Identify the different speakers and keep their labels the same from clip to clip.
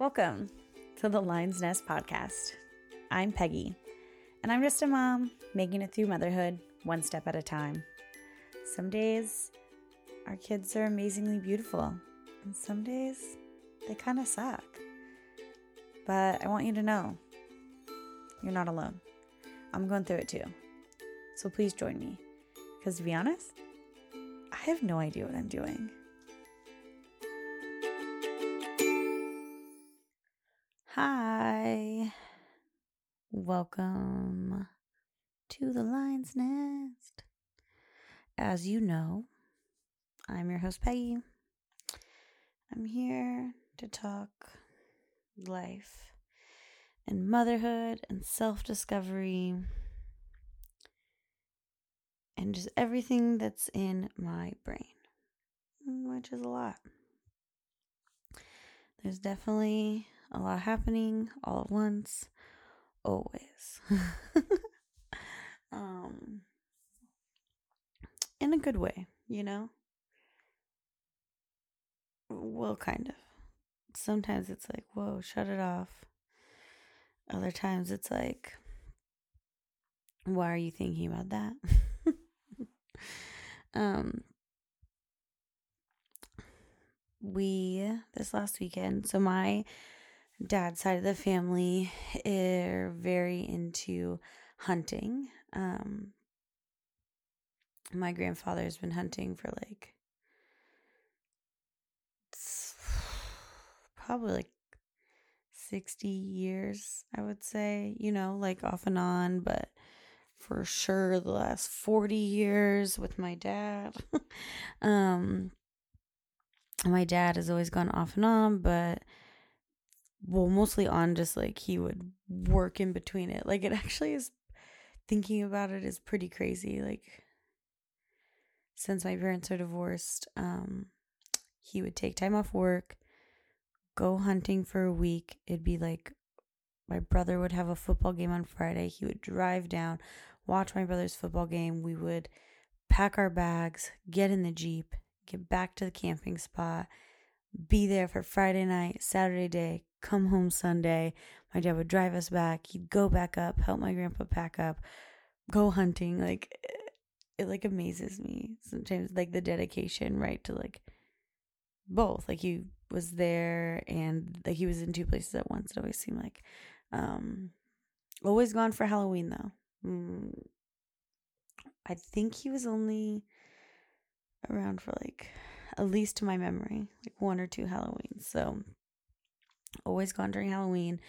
Speaker 1: Welcome to the Lion's Nest podcast. I'm Peggy, and I'm just a mom making it through motherhood one step at a time. Some days our kids are amazingly beautiful, and some days they kind of suck. But I want you to know you're not alone. I'm going through it too. So please join me. Because to be honest, I have no idea what I'm doing. Welcome to the Lion's Nest. As you know, I'm your host, Peggy. I'm here to talk life and motherhood and self discovery and just everything that's in my brain, which is a lot. There's definitely a lot happening all at once, always. um, in a good way, you know? Well, kind of. Sometimes it's like, whoa, shut it off. Other times it's like, why are you thinking about that? um, we, this last weekend, so my dad's side of the family are very into hunting. Um, my grandfather's been hunting for like probably like 60 years, I would say, you know, like off and on, but for sure the last 40 years with my dad. um my dad has always gone off and on, but well, mostly on just like he would work in between it. Like it actually is thinking about it is pretty crazy. Like since my parents are divorced, um he would take time off work, go hunting for a week. It'd be like my brother would have a football game on Friday. He would drive down, watch my brother's football game. We would pack our bags, get in the Jeep, get back to the camping spot, be there for Friday night, Saturday day, come home Sunday. My dad would drive us back. He'd go back up, help my grandpa pack up, go hunting. Like it, it like amazes me sometimes like the dedication, right, to like both. Like he was there and like he was in two places at once. It always seemed like um always gone for Halloween though. Mm, I think he was only around for like at least to my memory, like one or two Halloweens. So always gone during Halloween.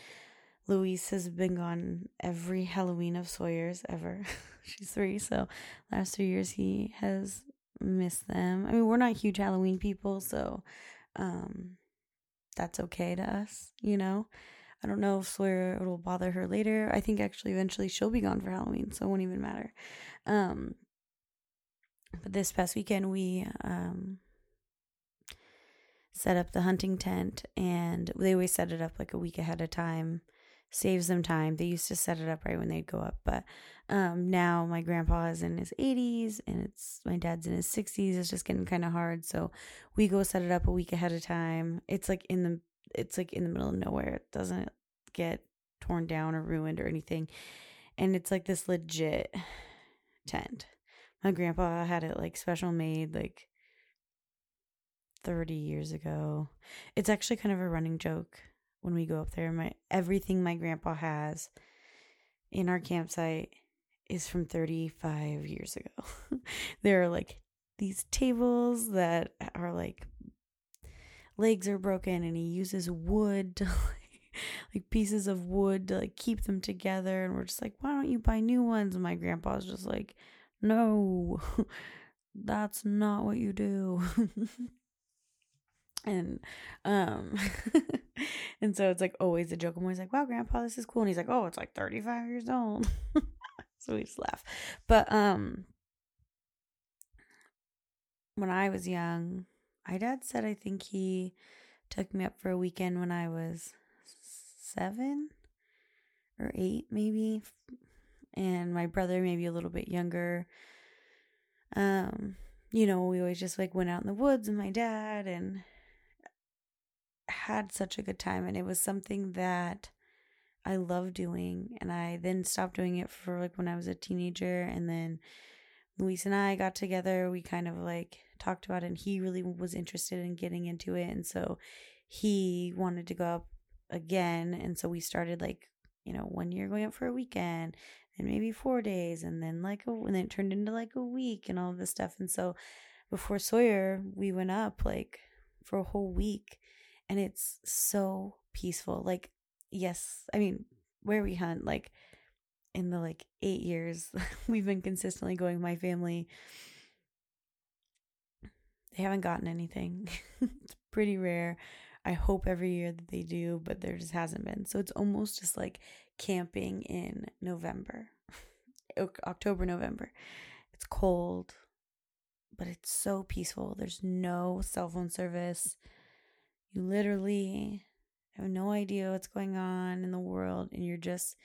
Speaker 1: Luis has been gone every Halloween of Sawyer's ever. She's three, so last three years he has missed them. I mean, we're not huge Halloween people, so um that's okay to us, you know. I don't know if Sawyer it'll bother her later. I think actually eventually she'll be gone for Halloween, so it won't even matter. Um but this past weekend we um set up the hunting tent and they always set it up like a week ahead of time. Saves them time. They used to set it up right when they'd go up but um, now my grandpa is in his 80s and it's my dad's in his 60s it's just getting kind of hard so we go set it up a week ahead of time. It's like in the it's like in the middle of nowhere. It doesn't get torn down or ruined or anything. And it's like this legit tent. My grandpa had it like special made like 30 years ago. It's actually kind of a running joke when we go up there. My everything my grandpa has in our campsite is from 35 years ago. there are like these tables that are like legs are broken and he uses wood to like, pieces of wood to like keep them together and we're just like why don't you buy new ones and my grandpa's just like no that's not what you do and um and so it's like always a joke. I'm always like wow grandpa this is cool. And he's like oh it's like 35 years old. So we just laugh. But um when i was young my dad said i think he took me up for a weekend when i was seven or eight maybe and my brother maybe a little bit younger um you know we always just like went out in the woods with my dad and had such a good time and it was something that I love doing and I then stopped doing it for like when I was a teenager and then Luis and I got together we kind of like talked about it and he really was interested in getting into it and so he wanted to go up again and so we started like you know one year going up for a weekend and maybe 4 days and then like a, and then it turned into like a week and all this stuff and so before Sawyer we went up like for a whole week and it's so peaceful like yes, I mean, where we hunt, like in the like eight years we've been consistently going, my family, they haven't gotten anything. it's pretty rare. I hope every year that they do, but there just hasn't been. So it's almost just like camping in November, October, November. It's cold, but it's so peaceful. There's no cell phone service. You literally have no idea what's going on in the world, and you're just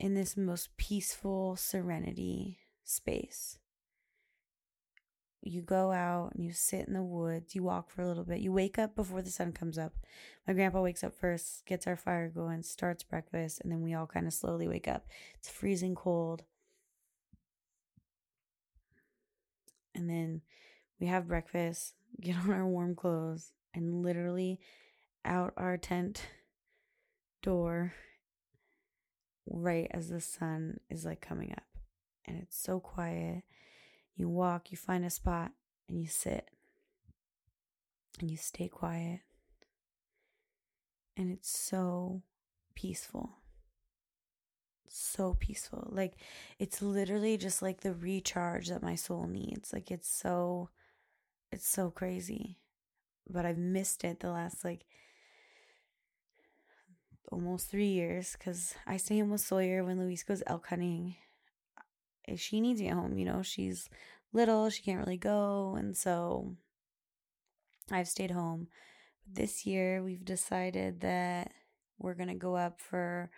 Speaker 1: in this most peaceful serenity space. You go out and you sit in the woods, you walk for a little bit, you wake up before the sun comes up. My grandpa wakes up first, gets our fire going, starts breakfast, and then we all kind of slowly wake up. It's freezing cold. And then we have breakfast, get on our warm clothes, and literally out our tent door right as the sun is like coming up. And it's so quiet. You walk, you find a spot, and you sit. And you stay quiet. And it's so peaceful. So peaceful. Like, it's literally just like the recharge that my soul needs. Like, it's so, it's so crazy. But I've missed it the last like almost three years because I stay home with Sawyer when Luis goes elk hunting. If she needs me at home, you know, she's little, she can't really go. And so I've stayed home. This year, we've decided that we're going to go up for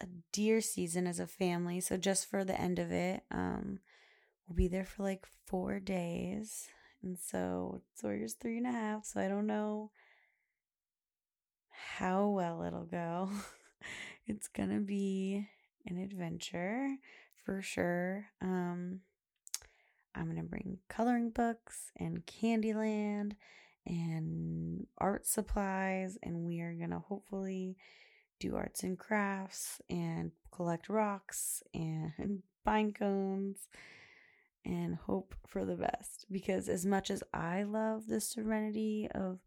Speaker 1: a deer season as a family. So just for the end of it, um, we'll be there for like four days. And so Sawyer's three and a half. So I don't know how well it'll go. it's gonna be an adventure for sure. Um, I'm gonna bring coloring books and Candyland and art supplies, and we are gonna hopefully do arts and crafts and collect rocks and pine cones and hope for the best because as much as I love the serenity of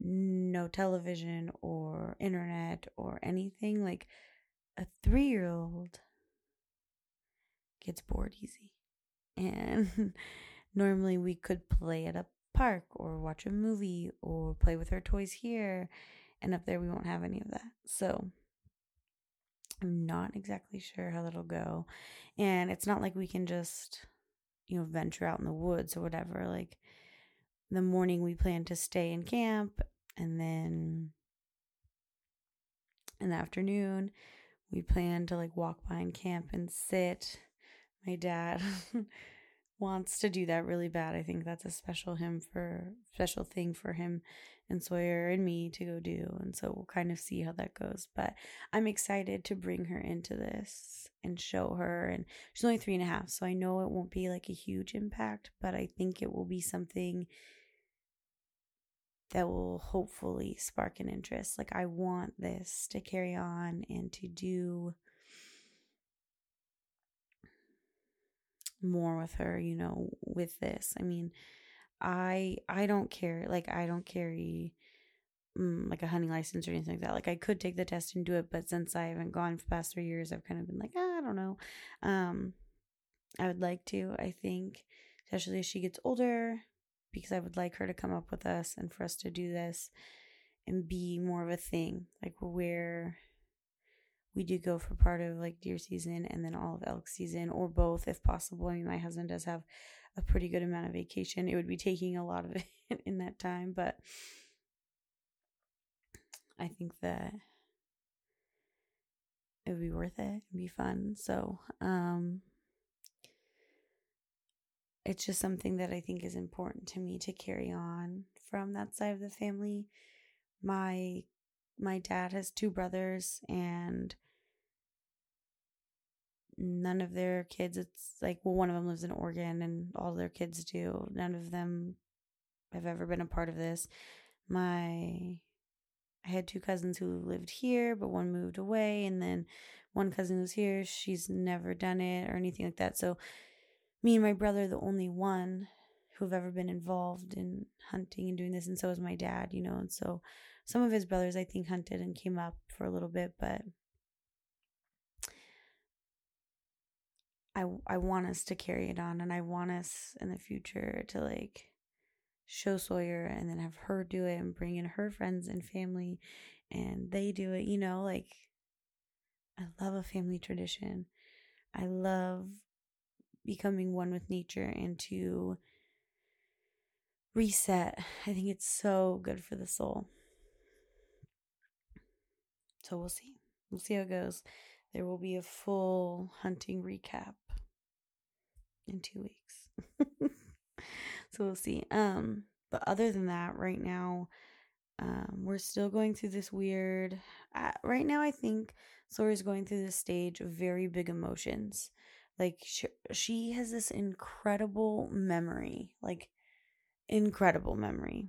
Speaker 1: no television or internet or anything, like a three year old gets bored easy. And normally we could play at a park or watch a movie or play with our toys here. And up there, we won't have any of that. So I'm not exactly sure how that'll go. And it's not like we can just, you know, venture out in the woods or whatever. Like, the morning we plan to stay in camp and then in the afternoon we plan to like walk behind camp and sit my dad wants to do that really bad i think that's a special him for special thing for him and sawyer and me to go do and so we'll kind of see how that goes but i'm excited to bring her into this and show her and she's only three and a half so i know it won't be like a huge impact but i think it will be something that will hopefully spark an interest. Like, I want this to carry on and to do more with her, you know, with this. I mean, I I don't care. Like, I don't carry mm, like a hunting license or anything like that. Like, I could take the test and do it, but since I haven't gone for the past three years, I've kind of been like, ah, I don't know. Um, I would like to. I think, especially as she gets older, because I would like her to come up with us and for us to do this and be more of a thing, like where we do go for part of like deer season and then all of elk season or both if possible. I mean, my husband does have a pretty good amount of vacation. It would be taking a lot of it in that time, but I think that it would be worth it It'd be fun. So, um, it's just something that I think is important to me to carry on from that side of the family my my dad has two brothers and none of their kids it's like well one of them lives in Oregon and all their kids do. None of them have ever been a part of this. My I had two cousins who lived here but one moved away and then one cousin who's here she's never done it or anything like that. So me and my brother the only one who've ever been involved in hunting and doing this and so is my dad you know and so some of his brothers I think hunted and came up for a little bit but I I want us to carry it on and I want us in the future to like show Sawyer and then have her do it and bring in her friends and family and they do it, you know, like I love a family tradition. I love becoming one with nature and to reset. I think it's so good for the soul. So we'll see. We'll see how it goes. There will be a full hunting recap in two weeks. so we'll see. Um, but other than that, right now, um, we're still going through this weird. Uh, right now, I think Sawyer's going through this stage of very big emotions. Like she, she has this incredible memory, like incredible memory,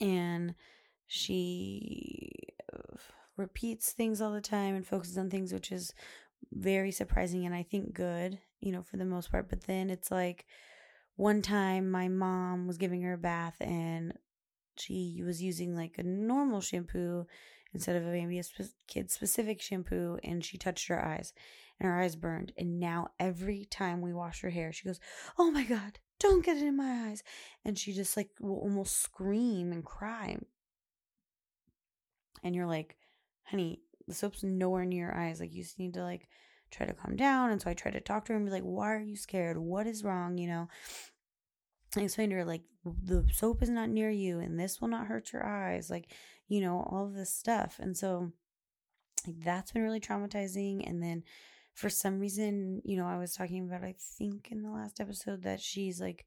Speaker 1: and she repeats things all the time and focuses on things, which is very surprising and I think good, you know, for the most part. But then it's like one time my mom was giving her a bath and she was using like a normal shampoo instead of maybe a kid specific shampoo and she touched her eyes and her eyes burned and now every time we wash her hair she goes oh my god don't get it in my eyes and she just like will almost scream and cry and you're like honey the soap's nowhere near your eyes. Like you just need to like try to calm down. And so I tried to talk to her and be like, why are you scared? What is wrong? You know, I explained to her like the soap is not near you and this will not hurt your eyes. Like, you know, all of this stuff. And so like that's been really traumatizing. And then for some reason, you know, I was talking about, I think in the last episode that she's like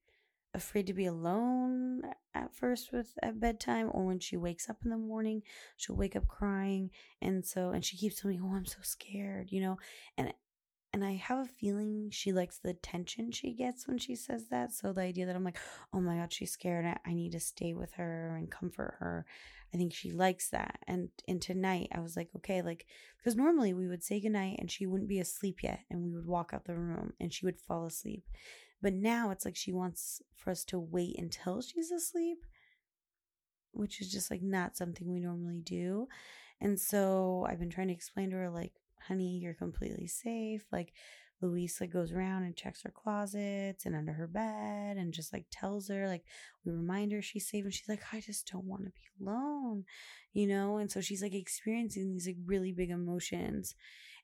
Speaker 1: afraid to be alone at first with at bedtime or when she wakes up in the morning she'll wake up crying and so and she keeps telling me oh i'm so scared you know and and i have a feeling she likes the attention she gets when she says that so the idea that i'm like oh my god she's scared i, I need to stay with her and comfort her i think she likes that and and tonight i was like okay like because normally we would say goodnight and she wouldn't be asleep yet and we would walk out the room and she would fall asleep but now it's like she wants for us to wait until she's asleep, which is just like not something we normally do. And so I've been trying to explain to her, like, honey, you're completely safe. Like, Luis like goes around and checks her closets and under her bed and just like tells her like we remind her she's safe and she's like I just don't want to be alone, you know? And so she's like experiencing these like really big emotions.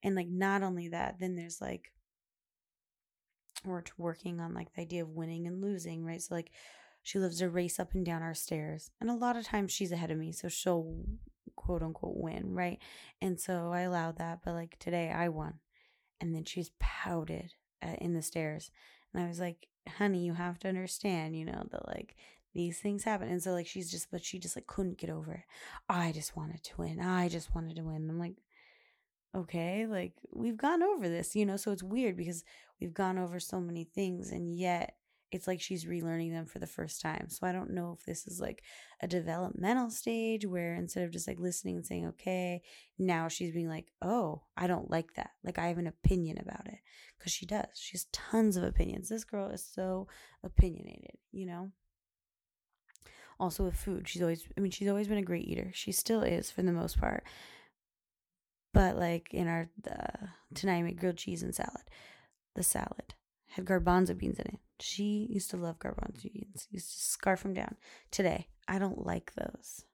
Speaker 1: And like not only that, then there's like we're working on like the idea of winning and losing, right? So like she loves to race up and down our stairs. And a lot of times she's ahead of me, so she'll quote unquote win, right? And so I allowed that, but like today I won. And then she's pouted uh, in the stairs. And I was like, honey, you have to understand, you know, that like these things happen. And so like she's just, but she just like couldn't get over it. I just wanted to win. I just wanted to win. I'm like, okay, like we've gone over this, you know, so it's weird because we've gone over so many things and yet it's like she's relearning them for the first time. So I don't know if this is like a developmental stage where instead of just like listening and saying, okay, now she's being like, oh, I don't like that. Like I have an opinion about it. Cause she does. She has tons of opinions. This girl is so opinionated, you know? Also with food, she's always, I mean, she's always been a great eater. She still is for the most part. But like in our tonight, I made grilled cheese and salad. The salad had garbanzo beans in it. She used to love garbanzo beans. Used to scarf them down. Today, I don't like those.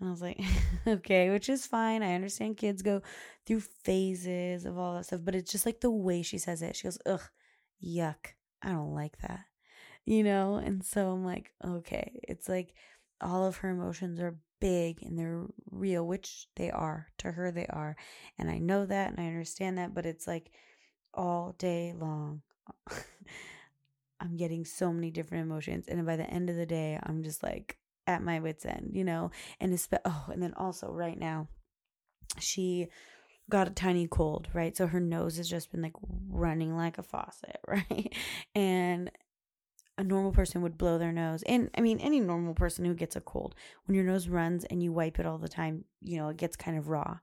Speaker 1: And I was like, okay, which is fine. I understand kids go through phases of all that stuff, but it's just like the way she says it. She goes, ugh, yuck. I don't like that. You know? And so I'm like, okay. It's like all of her emotions are big and they're real, which they are. To her, they are. And I know that and I understand that, but it's like all day long. I'm getting so many different emotions. And by the end of the day, I'm just like, at my wits end, you know. And it's oh, and then also right now, she got a tiny cold, right? So her nose has just been like running like a faucet, right? And a normal person would blow their nose. And I mean, any normal person who gets a cold, when your nose runs and you wipe it all the time, you know, it gets kind of raw.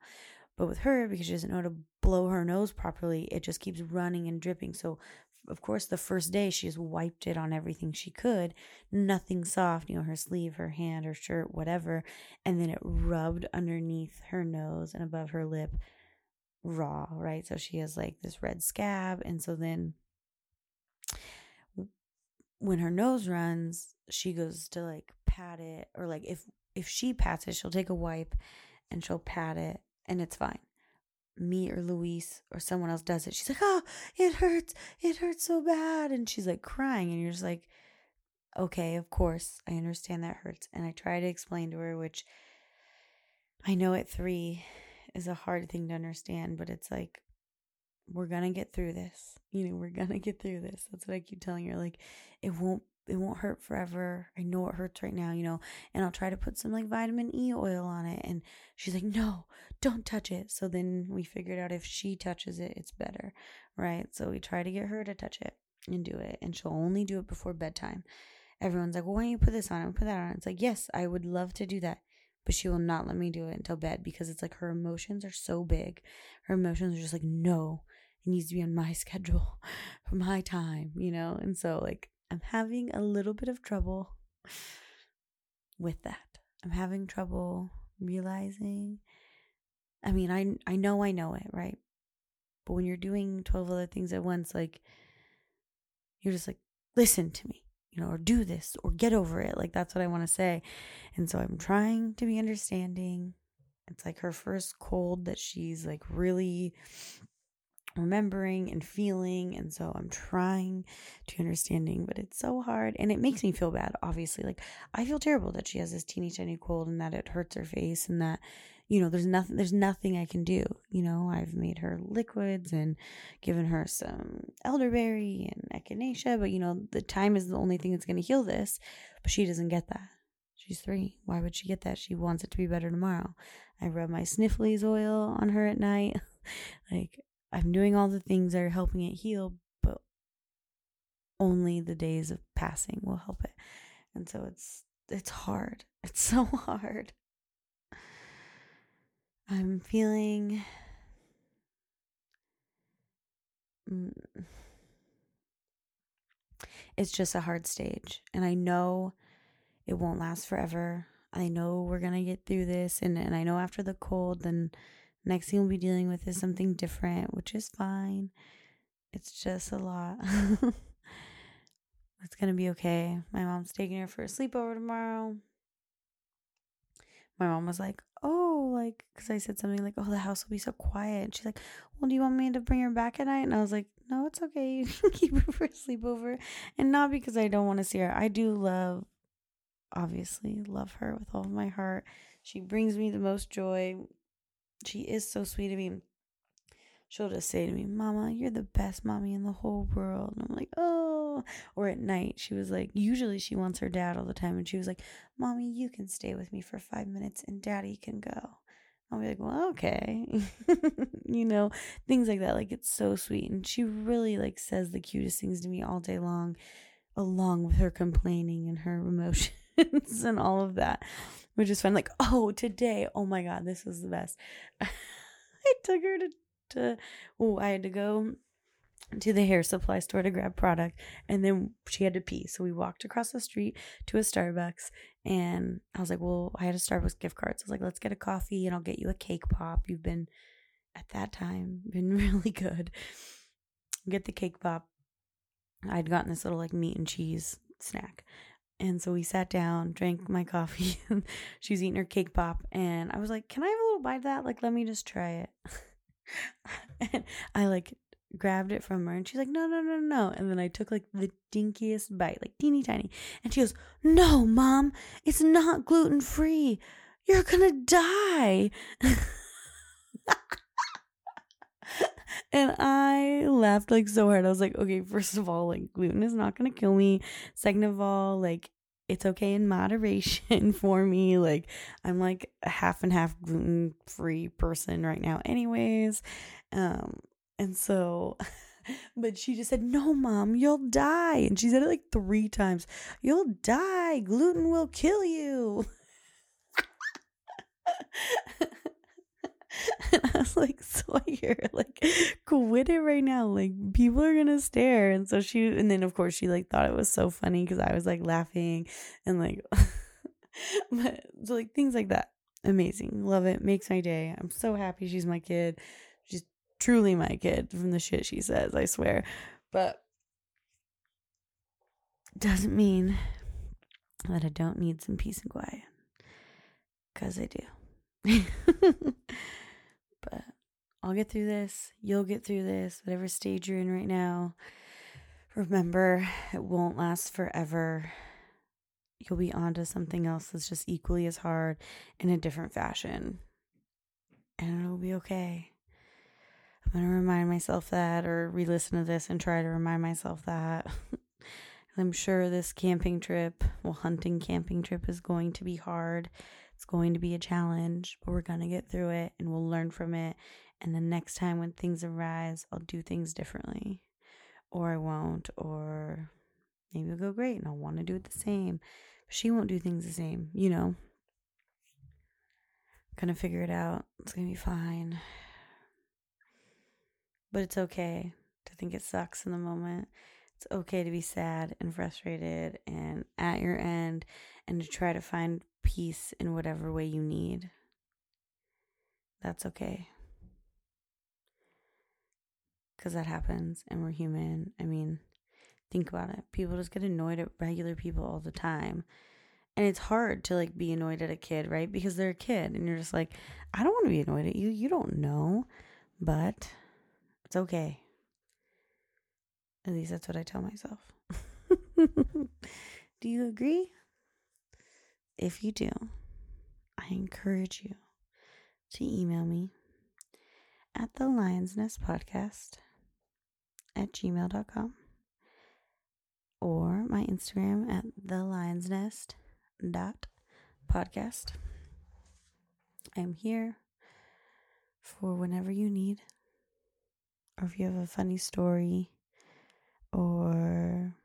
Speaker 1: But with her, because she doesn't know how to blow her nose properly, it just keeps running and dripping. So, of course, the first day she just wiped it on everything she could, nothing soft, you know, her sleeve, her hand, her shirt, whatever. And then it rubbed underneath her nose and above her lip raw, right? So she has like this red scab. And so then when her nose runs, she goes to like pat it or like if if she pats it, she'll take a wipe and she'll pat it and it's fine. Me or Luis or someone else does it. She's like, "Oh, it hurts. It hurts so bad." And she's like crying and you're just like, "Okay, of course. I understand that hurts." And I try to explain to her which I know at 3 is a hard thing to understand, but it's like we're gonna get through this. You know, we're gonna get through this. That's what I keep telling her. Like, it won't it won't hurt forever. I know it hurts right now, you know, and I'll try to put some like vitamin E oil on it. And she's like, no, don't touch it. So then we figured out if she touches it, it's better, right? So we try to get her to touch it and do it. And she'll only do it before bedtime. Everyone's like, well, why don't you put this on and put that on? It's like, yes, I would love to do that but she will not let me do it until bed because it's like her emotions are so big. Her emotions are just like, no, it needs to be on my schedule for my time, you know? And so, like, I'm having a little bit of trouble with that. I'm having trouble realizing. I mean, I I know I know it, right? But when you're doing 12 other things at once, like you're just like, listen to me you know, or do this or get over it. Like that's what I want to say. And so I'm trying to be understanding. It's like her first cold that she's like really remembering and feeling and so i'm trying to understanding but it's so hard and it makes me feel bad obviously like i feel terrible that she has this teeny tiny cold and that it hurts her face and that you know, there's nothing, there's nothing I can do. You know, I've made her liquids and given her some elderberry and echinacea, but you know, the time is the only thing that's going to heal this. But she doesn't get that. She's three. Why would she get that? She wants it to be better tomorrow. I rub my sniffles oil on her at night. like, I'm doing all the things that are helping it heal, but only the days of passing will help it. And so it's it's hard. It's so hard. I'm feeling mm, it's just a hard stage and I know it won't last forever. I know we're going to get through this and and I know after the cold then next thing we'll be dealing with is something different, which is fine. It's just a lot. it's going to be okay. My mom's taking her for a sleepover tomorrow. My mom was like, oh, like, because I said something like, oh, the house will be so quiet. And she's like, well, do you want me to bring her back at night? And I was like, no, it's okay. You can keep her for a sleepover. And not because I don't want to see her. I do love, obviously, love her with all of my heart. She brings me the most joy. She is so sweet to me she'll just say to me, Mama, you're the best mommy in the whole world. And I'm like, oh. Or at night, she was like, usually she wants her dad all the time. And she was like, Mommy, you can stay with me for five minutes and daddy can go. I'll be like, well, okay. you know, things like that. Like, it's so sweet. And she really, like, says the cutest things to me all day long, along with her complaining and her emotions and all of that, which is fun. Like, oh, today, oh my God, this was the best. I took her to to oh I had to go to the hair supply store to grab product and then she had to pee. So we walked across the street to a Starbucks and I was like, Well, I had a Starbucks gift card. So I was like, let's get a coffee and I'll get you a cake pop. You've been at that time been really good. Get the cake pop. I'd gotten this little like meat and cheese snack. And so we sat down, drank my coffee, She was eating her cake pop, and I was like, Can I have a little bite of that? Like, let me just try it. and I like grabbed it from her and she's like, no, no, no, no. And then I took like the dinkiest bite, like teeny tiny. And she goes, no, mom, it's not gluten free. You're gonna die. and I laughed like so hard. I was like, okay, first of all, like gluten is not gonna kill me. Second of all, like it's okay in moderation for me. Like, I'm like a half and half gluten free person right now, anyways. Um, and so, but she just said, No, mom, you'll die. And she said it like three times You'll die. Gluten will kill you. and I was like, Sawyer, like, quit it right now. Like, people are gonna stare. And so she, and then of course she like thought it was so funny because I was like laughing and like, but so like things like that. Amazing. Love it. Makes my day. I'm so happy she's my kid. She's truly my kid from the shit she says, I swear. But doesn't mean that I don't need some peace and quiet. Because I do. But I'll get through this. You'll get through this, whatever stage you're in right now. Remember, it won't last forever. You'll be on to something else that's just equally as hard in a different fashion. And it'll be okay. I'm going to remind myself that or re listen to this and try to remind myself that. I'm sure this camping trip, well, hunting camping trip is going to be hard. It's going to be a challenge, but we're going to get through it and we'll learn from it. And the next time when things arise, I'll do things differently. Or I won't, or maybe it'll go great and I'll want to do it the same. But she won't do things the same, you know. Gonna figure it out. It's gonna be fine. But it's okay to think it sucks in the moment. It's okay to be sad and frustrated and at your end and to try to find peace in whatever way you need. That's okay. Because that happens and we're human. I mean, think about it. People just get annoyed at regular people all the time. And it's hard to like be annoyed at a kid, right? Because they're a kid and you're just like, I don't want to be annoyed at you. You don't know. But it's okay. At least that's what I tell myself. do you agree? If you do, I encourage you to email me at the Lion's Nest Podcast at gmail.com or my Instagram at the Lion's Nest dot podcast. I'm here for whenever you need, or if you have a funny story, or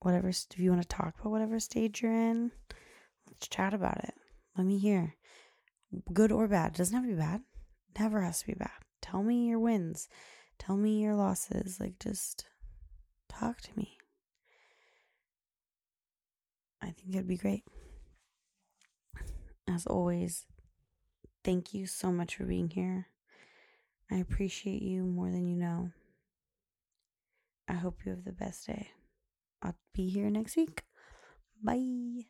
Speaker 1: whatever, if you want to talk about whatever stage you're in, let's chat about it. Let me hear. Good or bad. It doesn't have to be bad. Never has to be bad. Tell me your wins. Tell me your losses. Like, just talk to me. I think it'd be great. As always, thank you so much for being here. I appreciate you more than you know. I hope you have the best day. I'll be here next week. Bye.